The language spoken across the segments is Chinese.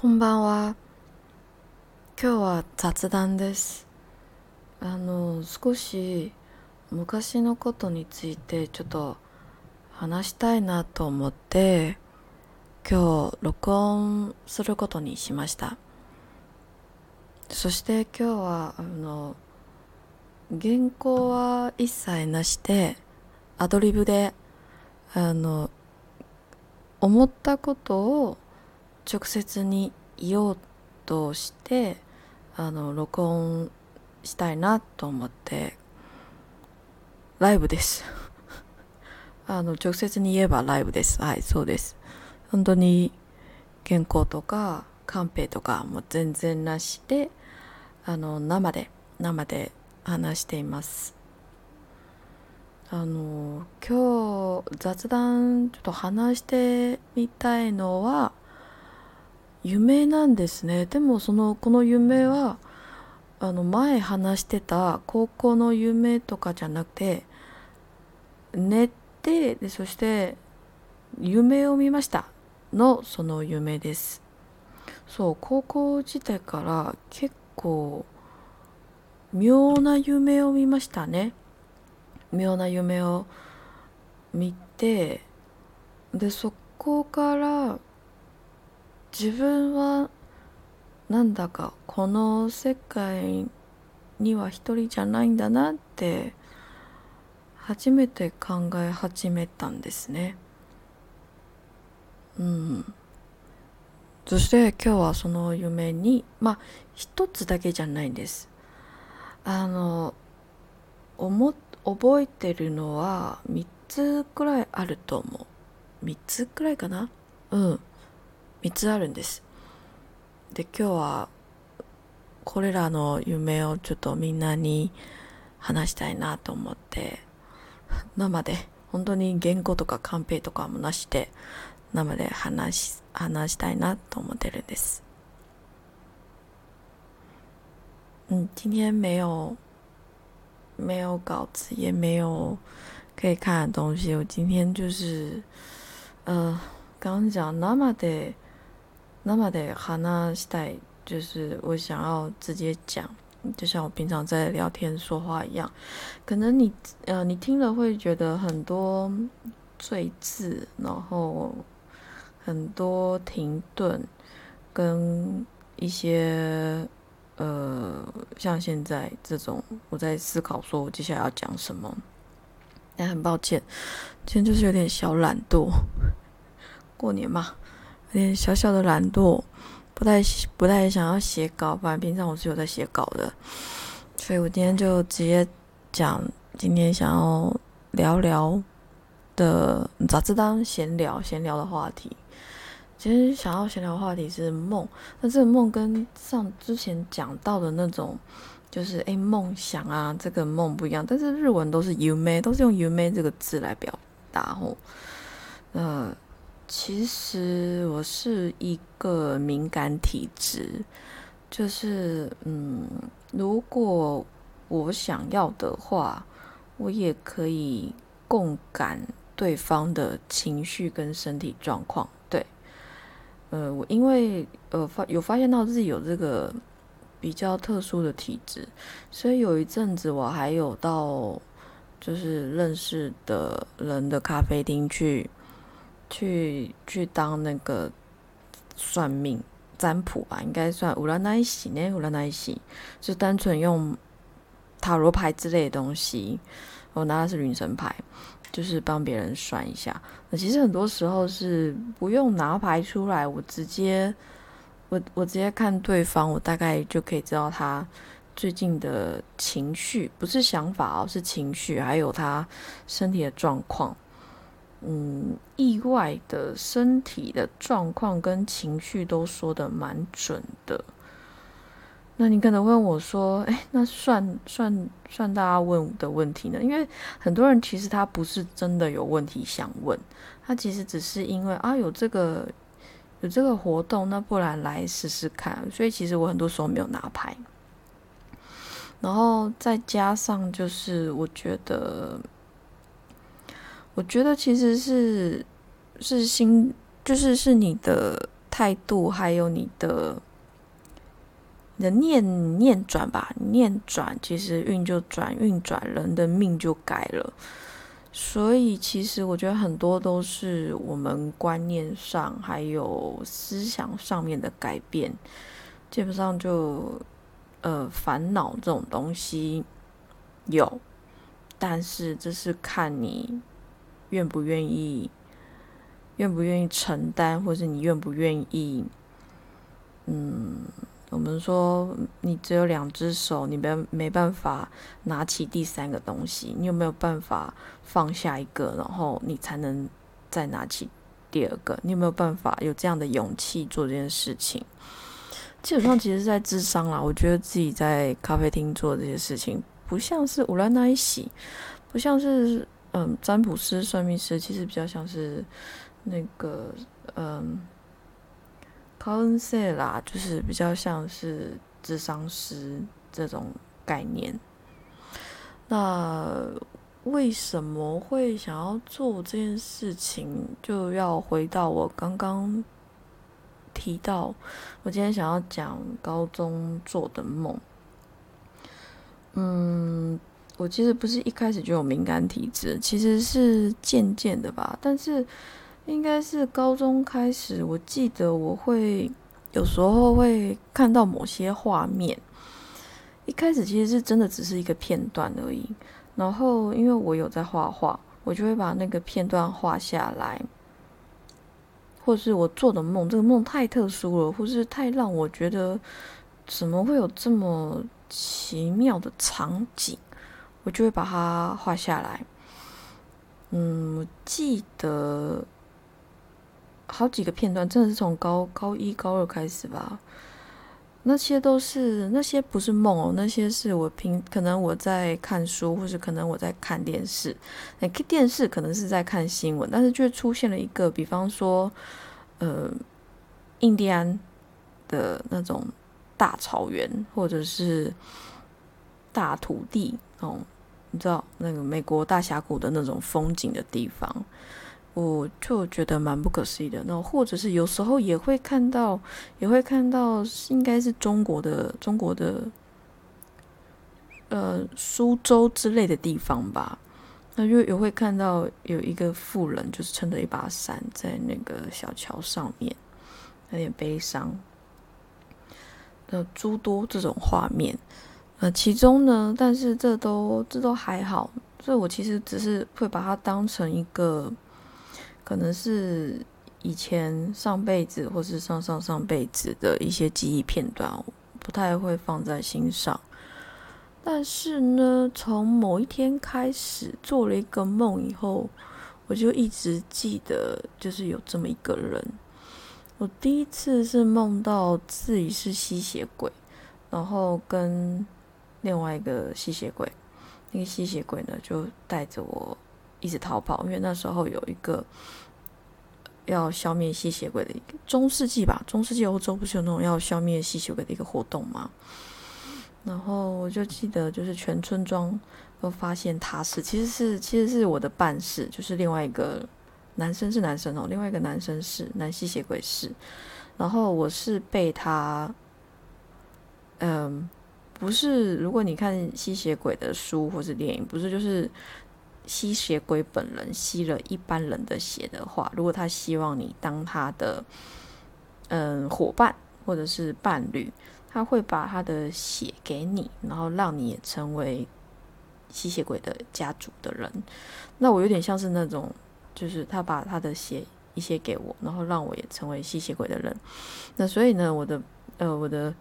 こんばんは。今日は雑談です。あの、少し昔のことについてちょっと話したいなと思って、今日録音することにしました。そして今日は、あの、原稿は一切なしで、アドリブで、あの、思ったことを直接に言おうとしてあの録音したいなと思ってライブです。あの直接に言えばライブです。はいそうです。本当に原稿とかカンペとかも全然なしであの生で生で話しています。あの今日雑談ちょっと話してみたいのは夢なんですね。でもそのこの夢はあの前話してた高校の夢とかじゃなくて寝てでそして夢を見ました。のその夢です。そう高校時代から結構妙な夢を見ましたね。妙な夢を見てでそこから自分はなんだかこの世界には一人じゃないんだなって初めて考え始めたんですね。うん。そして今日はその夢にまあ一つだけじゃないんです。あの思覚えてるのは3つくらいあると思う3つくらいかな？うん3つあるんですで今日はこれらの夢をちょっとみんなに話したいなと思って生で本当に原稿とかカンペとかもなしで生で話し話したいなと思ってるんです嗯，今天没有没有稿子，也没有可以看的东西。我今天就是，呃，刚刚讲生で生で話したい，就是我想要直接讲，就像我平常在聊天说话一样。可能你呃你听了会觉得很多赘字，然后很多停顿，跟一些。呃，像现在这种，我在思考说我接下来要讲什么，但很抱歉，今天就是有点小懒惰，过年嘛， 有点小小的懒惰，不太不太想要写稿，不然平常我是有在写稿的，所以我今天就直接讲今天想要聊聊的杂志当闲聊闲聊的话题。其实想要闲聊的话题是梦，那这个梦跟上之前讲到的那种，就是诶梦想啊，这个梦不一样。但是日文都是 “yume”，都是用 “yume” 这个字来表达吼。呃，其实我是一个敏感体质，就是嗯，如果我想要的话，我也可以共感对方的情绪跟身体状况。对。呃，我因为呃发有发现到自己有这个比较特殊的体质，所以有一阵子我还有到就是认识的人的咖啡厅去去去当那个算命占卜吧，应该算乌拉那一喜呢，乌拉那一喜就单纯用塔罗牌之类的东西，我拿的是女神牌。就是帮别人算一下，那其实很多时候是不用拿牌出来，我直接我我直接看对方，我大概就可以知道他最近的情绪，不是想法哦，是情绪，还有他身体的状况。嗯，意外的身体的状况跟情绪都说的蛮准的。那你可能问我说：“哎，那算算算大家问的问题呢？因为很多人其实他不是真的有问题想问，他其实只是因为啊有这个有这个活动，那不然来试试看。所以其实我很多时候没有拿牌，然后再加上就是我觉得，我觉得其实是是心，就是是你的态度，还有你的你的念念转吧，念转，其实运就转，运转，人的命就改了。所以，其实我觉得很多都是我们观念上还有思想上面的改变。基本上就，呃，烦恼这种东西有，但是这是看你愿不愿意，愿不愿意承担，或是你愿不愿意，嗯。我们说，你只有两只手，你没没办法拿起第三个东西。你有没有办法放下一个，然后你才能再拿起第二个？你有没有办法有这样的勇气做这件事情？基本上，其实是在智商啦。我觉得自己在咖啡厅做这些事情，不像是乌兰那西，不像是嗯占卜师、算命师，其实比较像是那个嗯。c o u n s e l 啦，就是比较像是智商师这种概念。那为什么会想要做这件事情？就要回到我刚刚提到，我今天想要讲高中做的梦。嗯，我其实不是一开始就有敏感体质，其实是渐渐的吧，但是。应该是高中开始，我记得我会有时候会看到某些画面。一开始其实是真的只是一个片段而已，然后因为我有在画画，我就会把那个片段画下来，或是我做的梦，这个梦太特殊了，或是太让我觉得怎么会有这么奇妙的场景，我就会把它画下来。嗯，我记得。好几个片段，真的是从高高一、高二开始吧。那些都是那些不是梦哦，那些是我平可能我在看书，或是可能我在看电视。哎，电视可能是在看新闻，但是却出现了一个，比方说，呃，印第安的那种大草原，或者是大土地哦，你知道那个美国大峡谷的那种风景的地方。我就觉得蛮不可思议的，那或者是有时候也会看到，也会看到，应该是中国的中国的，呃，苏州之类的地方吧。那就也会看到有一个妇人，就是撑着一把伞在那个小桥上面，有点悲伤。的诸多这种画面，呃，其中呢，但是这都这都还好，所以我其实只是会把它当成一个。可能是以前上辈子或是上上上辈子的一些记忆片段，不太会放在心上。但是呢，从某一天开始做了一个梦以后，我就一直记得，就是有这么一个人。我第一次是梦到自己是吸血鬼，然后跟另外一个吸血鬼，那个吸血鬼呢就带着我。一直逃跑，因为那时候有一个要消灭吸血鬼的一个中世纪吧，中世纪欧洲不是有那种要消灭吸血鬼的一个活动吗？然后我就记得，就是全村庄都发现他是，其实是其实是我的伴士，就是另外一个男生是男生哦，另外一个男生是男吸血鬼是，然后我是被他，嗯，不是，如果你看吸血鬼的书或是电影，不是就是。吸血鬼本人吸了一般人的血的话，如果他希望你当他的嗯伙伴或者是伴侣，他会把他的血给你，然后让你也成为吸血鬼的家族的人。那我有点像是那种，就是他把他的血一些给我，然后让我也成为吸血鬼的人。那所以呢，我的呃我的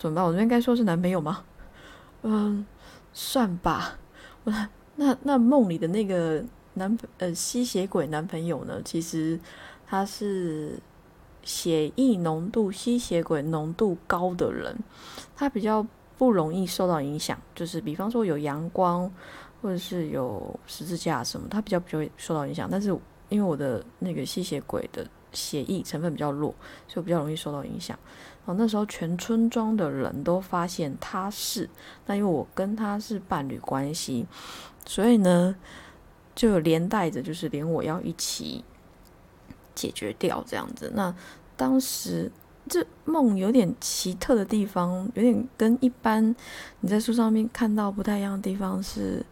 怎么办？我这边该说是男朋友吗？嗯，算吧，我。那那梦里的那个男呃吸血鬼男朋友呢？其实他是血液浓度吸血鬼浓度高的人，他比较不容易受到影响。就是比方说有阳光或者是有十字架什么，他比较不会受到影响。但是因为我的那个吸血鬼的血液成分比较弱，所以比较容易受到影响。哦，那时候全村庄的人都发现他是，那因为我跟他是伴侣关系。所以呢，就连带着就是连我要一起解决掉这样子。那当时这梦有点奇特的地方，有点跟一般你在书上面看到不太一样的地方是，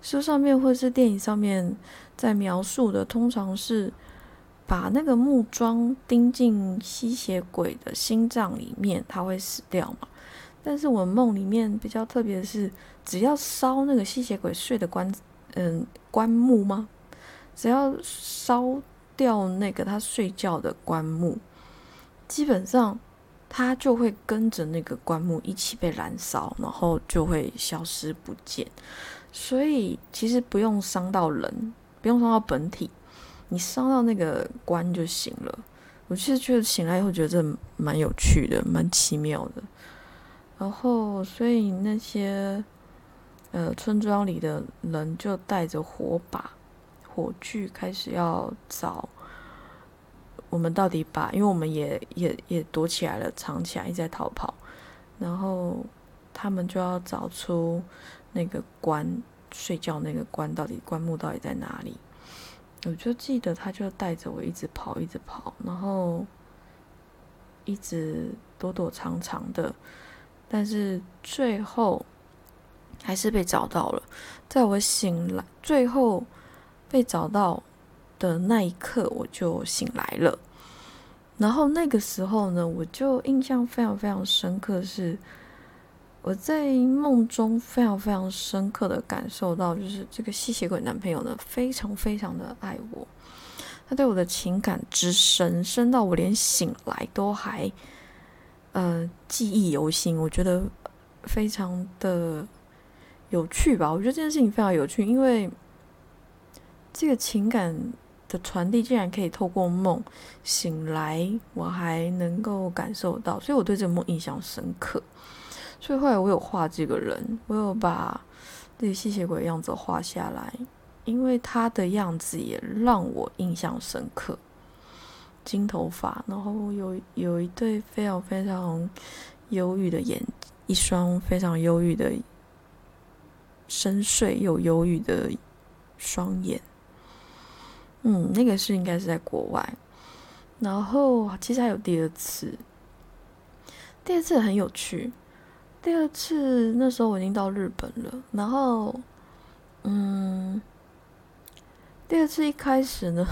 书上面或是电影上面在描述的，通常是把那个木桩钉进吸血鬼的心脏里面，他会死掉嘛。但是我梦里面比较特别的是，只要烧那个吸血鬼睡的棺，嗯，棺木吗？只要烧掉那个他睡觉的棺木，基本上他就会跟着那个棺木一起被燃烧，然后就会消失不见。所以其实不用伤到人，不用伤到本体，你伤到那个棺就行了。我其实觉得醒来以后觉得这蛮有趣的，蛮奇妙的。然后，所以那些呃村庄里的人就带着火把、火炬开始要找我们到底把，因为我们也也也躲起来了，藏起来一直在逃跑。然后他们就要找出那个棺睡觉那个棺到底棺木到底在哪里。我就记得他就带着我一直跑，一直跑，然后一直躲躲藏藏的。但是最后还是被找到了，在我醒来最后被找到的那一刻，我就醒来了。然后那个时候呢，我就印象非常非常深刻，是我在梦中非常非常深刻的感受到，就是这个吸血鬼男朋友呢，非常非常的爱我，他对我的情感之深，深到我连醒来都还。呃，记忆犹新，我觉得非常的有趣吧。我觉得这件事情非常有趣，因为这个情感的传递竟然可以透过梦醒来，我还能够感受到，所以我对这个梦印象深刻。所以后来我有画这个人，我有把这个吸血鬼样子画下来，因为他的样子也让我印象深刻。金头发，然后有有一对非常非常忧郁的眼，一双非常忧郁的深邃又忧郁的双眼。嗯，那个是应该是在国外。然后其实还有第二次，第二次很有趣。第二次那时候我已经到日本了，然后嗯，第二次一开始呢。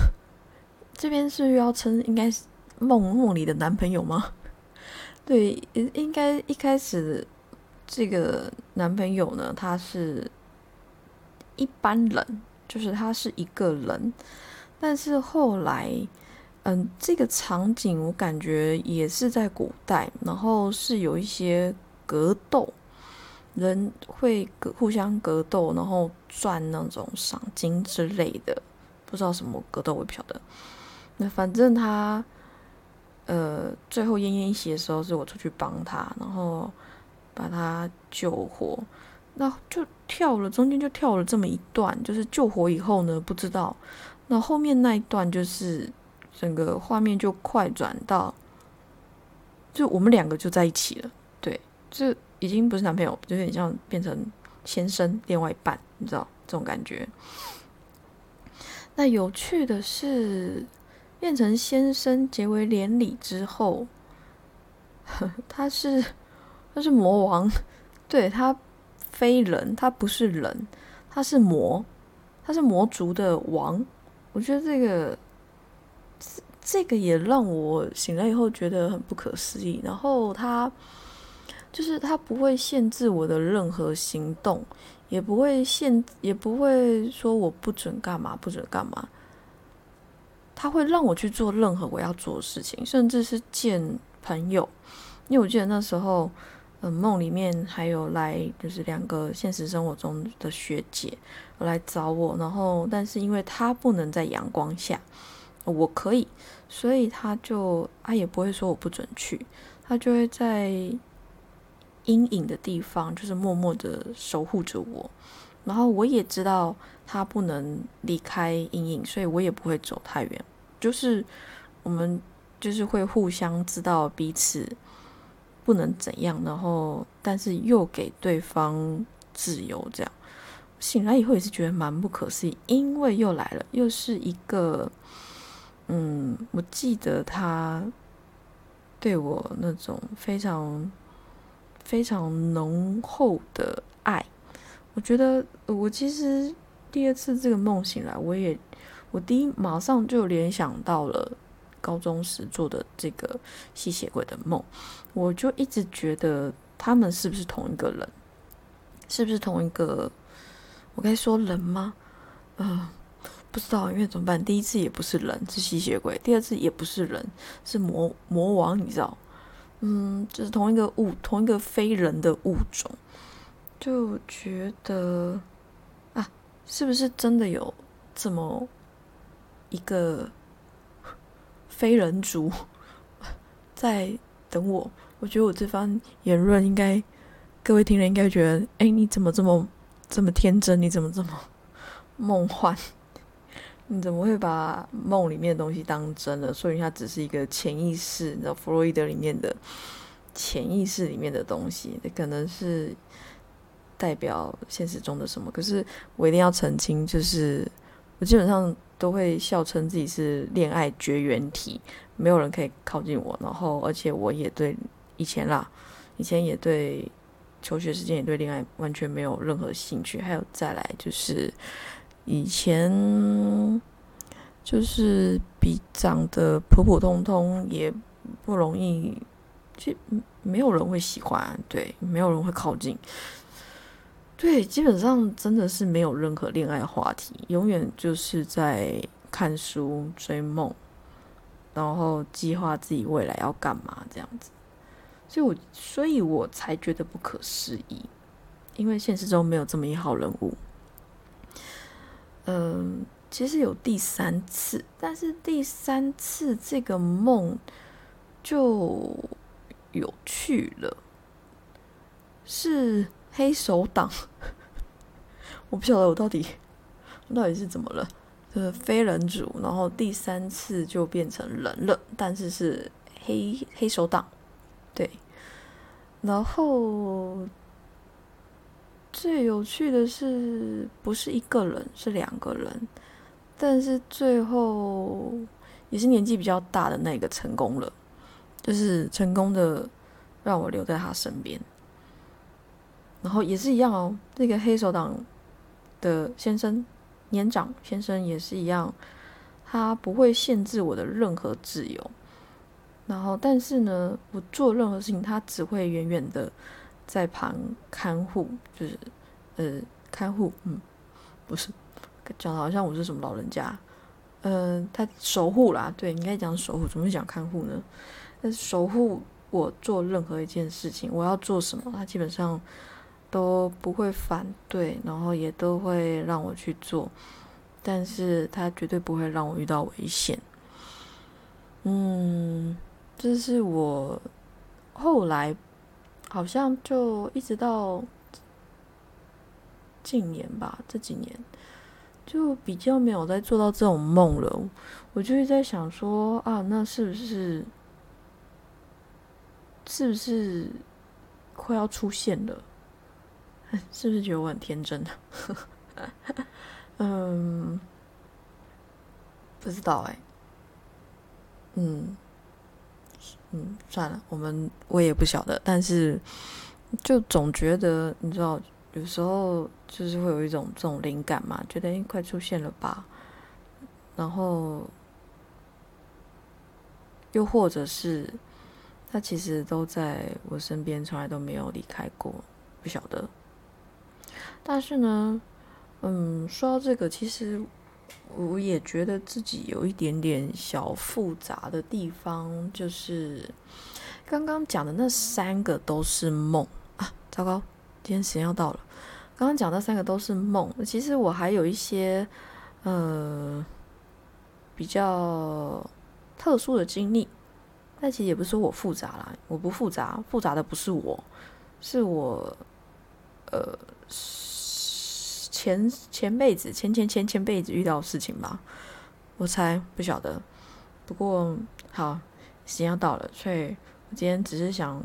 这边是要称应该是梦梦里的男朋友吗？对，应该一开始这个男朋友呢，他是一般人，就是他是一个人，但是后来，嗯，这个场景我感觉也是在古代，然后是有一些格斗，人会格互相格斗，然后赚那种赏金之类的，不知道什么格斗，我也不晓得。那反正他，呃，最后奄奄一息的时候，是我出去帮他，然后把他救活。那就跳了，中间就跳了这么一段，就是救活以后呢，不知道。那后面那一段就是整个画面就快转到，就我们两个就在一起了。就已经不是男朋友，就有点像变成先生另外一半，你知道这种感觉。那有趣的是。变成先生结为连理之后，他是他是魔王，对他非人，他不是人，他是魔，他是魔族的王。我觉得这个这个也让我醒了以后觉得很不可思议。然后他就是他不会限制我的任何行动，也不会限，也不会说我不准干嘛，不准干嘛。他会让我去做任何我要做的事情，甚至是见朋友。因为我记得那时候，嗯，梦里面还有来，就是两个现实生活中的学姐来找我。然后，但是因为他不能在阳光下，我可以，所以他就他也不会说我不准去，他就会在阴影的地方，就是默默的守护着我。然后我也知道他不能离开阴影，所以我也不会走太远。就是我们就是会互相知道彼此不能怎样，然后但是又给对方自由，这样醒来以后也是觉得蛮不可思议，因为又来了，又是一个嗯，我记得他对我那种非常非常浓厚的爱。我觉得我其实第二次这个梦醒来，我也我第一马上就联想到了高中时做的这个吸血鬼的梦，我就一直觉得他们是不是同一个人，是不是同一个？我该说人吗？嗯，不知道，因为怎么办？第一次也不是人，是吸血鬼；第二次也不是人，是魔魔王，你知道？嗯，就是同一个物，同一个非人的物种。就觉得啊，是不是真的有这么一个非人族 在等我？我觉得我这番言论应该各位听了应该觉得，哎，你怎么这么这么天真？你怎么这么梦幻？你怎么会把梦里面的东西当真了？所以它只是一个潜意识，你知道弗洛伊德里面的潜意识里面的东西，那可能是。代表现实中的什么？可是我一定要澄清，就是我基本上都会笑称自己是恋爱绝缘体，没有人可以靠近我。然后，而且我也对以前啦，以前也对求学时间也对恋爱完全没有任何兴趣。还有再来就是以前就是比长得普普通通，也不容易，就没有人会喜欢，对，没有人会靠近。对，基本上真的是没有任何恋爱话题，永远就是在看书、追梦，然后计划自己未来要干嘛这样子。所以，我所以我才觉得不可思议，因为现实中没有这么一号人物。嗯，其实有第三次，但是第三次这个梦就有趣了，是。黑手党，我不晓得我到底到底是怎么了，就是非人族，然后第三次就变成人了，但是是黑黑手党，对，然后最有趣的是不是一个人，是两个人，但是最后也是年纪比较大的那个成功了，就是成功的让我留在他身边。然后也是一样哦，那个黑手党的先生，年长先生也是一样，他不会限制我的任何自由。然后，但是呢，我做任何事情，他只会远远的在旁看护，就是呃看护，嗯，不是讲的好像我是什么老人家，呃，他守护啦，对，应该讲守护，怎么会讲看护呢？但是守护我做任何一件事情，我要做什么，他基本上。都不会反对，然后也都会让我去做，但是他绝对不会让我遇到危险。嗯，这是我后来好像就一直到近年吧，这几年就比较没有再做到这种梦了。我就是在想说啊，那是不是是不是快要出现了？是不是觉得我很天真？嗯，不知道哎。嗯嗯，算了，我们我也不晓得。但是就总觉得，你知道，有时候就是会有一种这种灵感嘛，觉得快出现了吧。然后又或者是他其实都在我身边，从来都没有离开过，不晓得。但是呢，嗯，说到这个，其实我也觉得自己有一点点小复杂的地方，就是刚刚讲的那三个都是梦啊！糟糕，今天时间要到了。刚刚讲那三个都是梦，其实我还有一些呃比较特殊的经历，但其实也不是说我复杂啦，我不复杂，复杂的不是我，是我呃。前前辈子、前前前前辈子遇到的事情吧，我猜不晓得。不过好，时间要到了，所以我今天只是想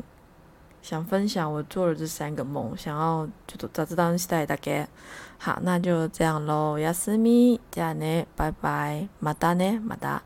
想分享我做了这三个梦，想要就早知道期待大家。好，那就这样喽，亚斯米，加呢，拜拜，马达呢，马达。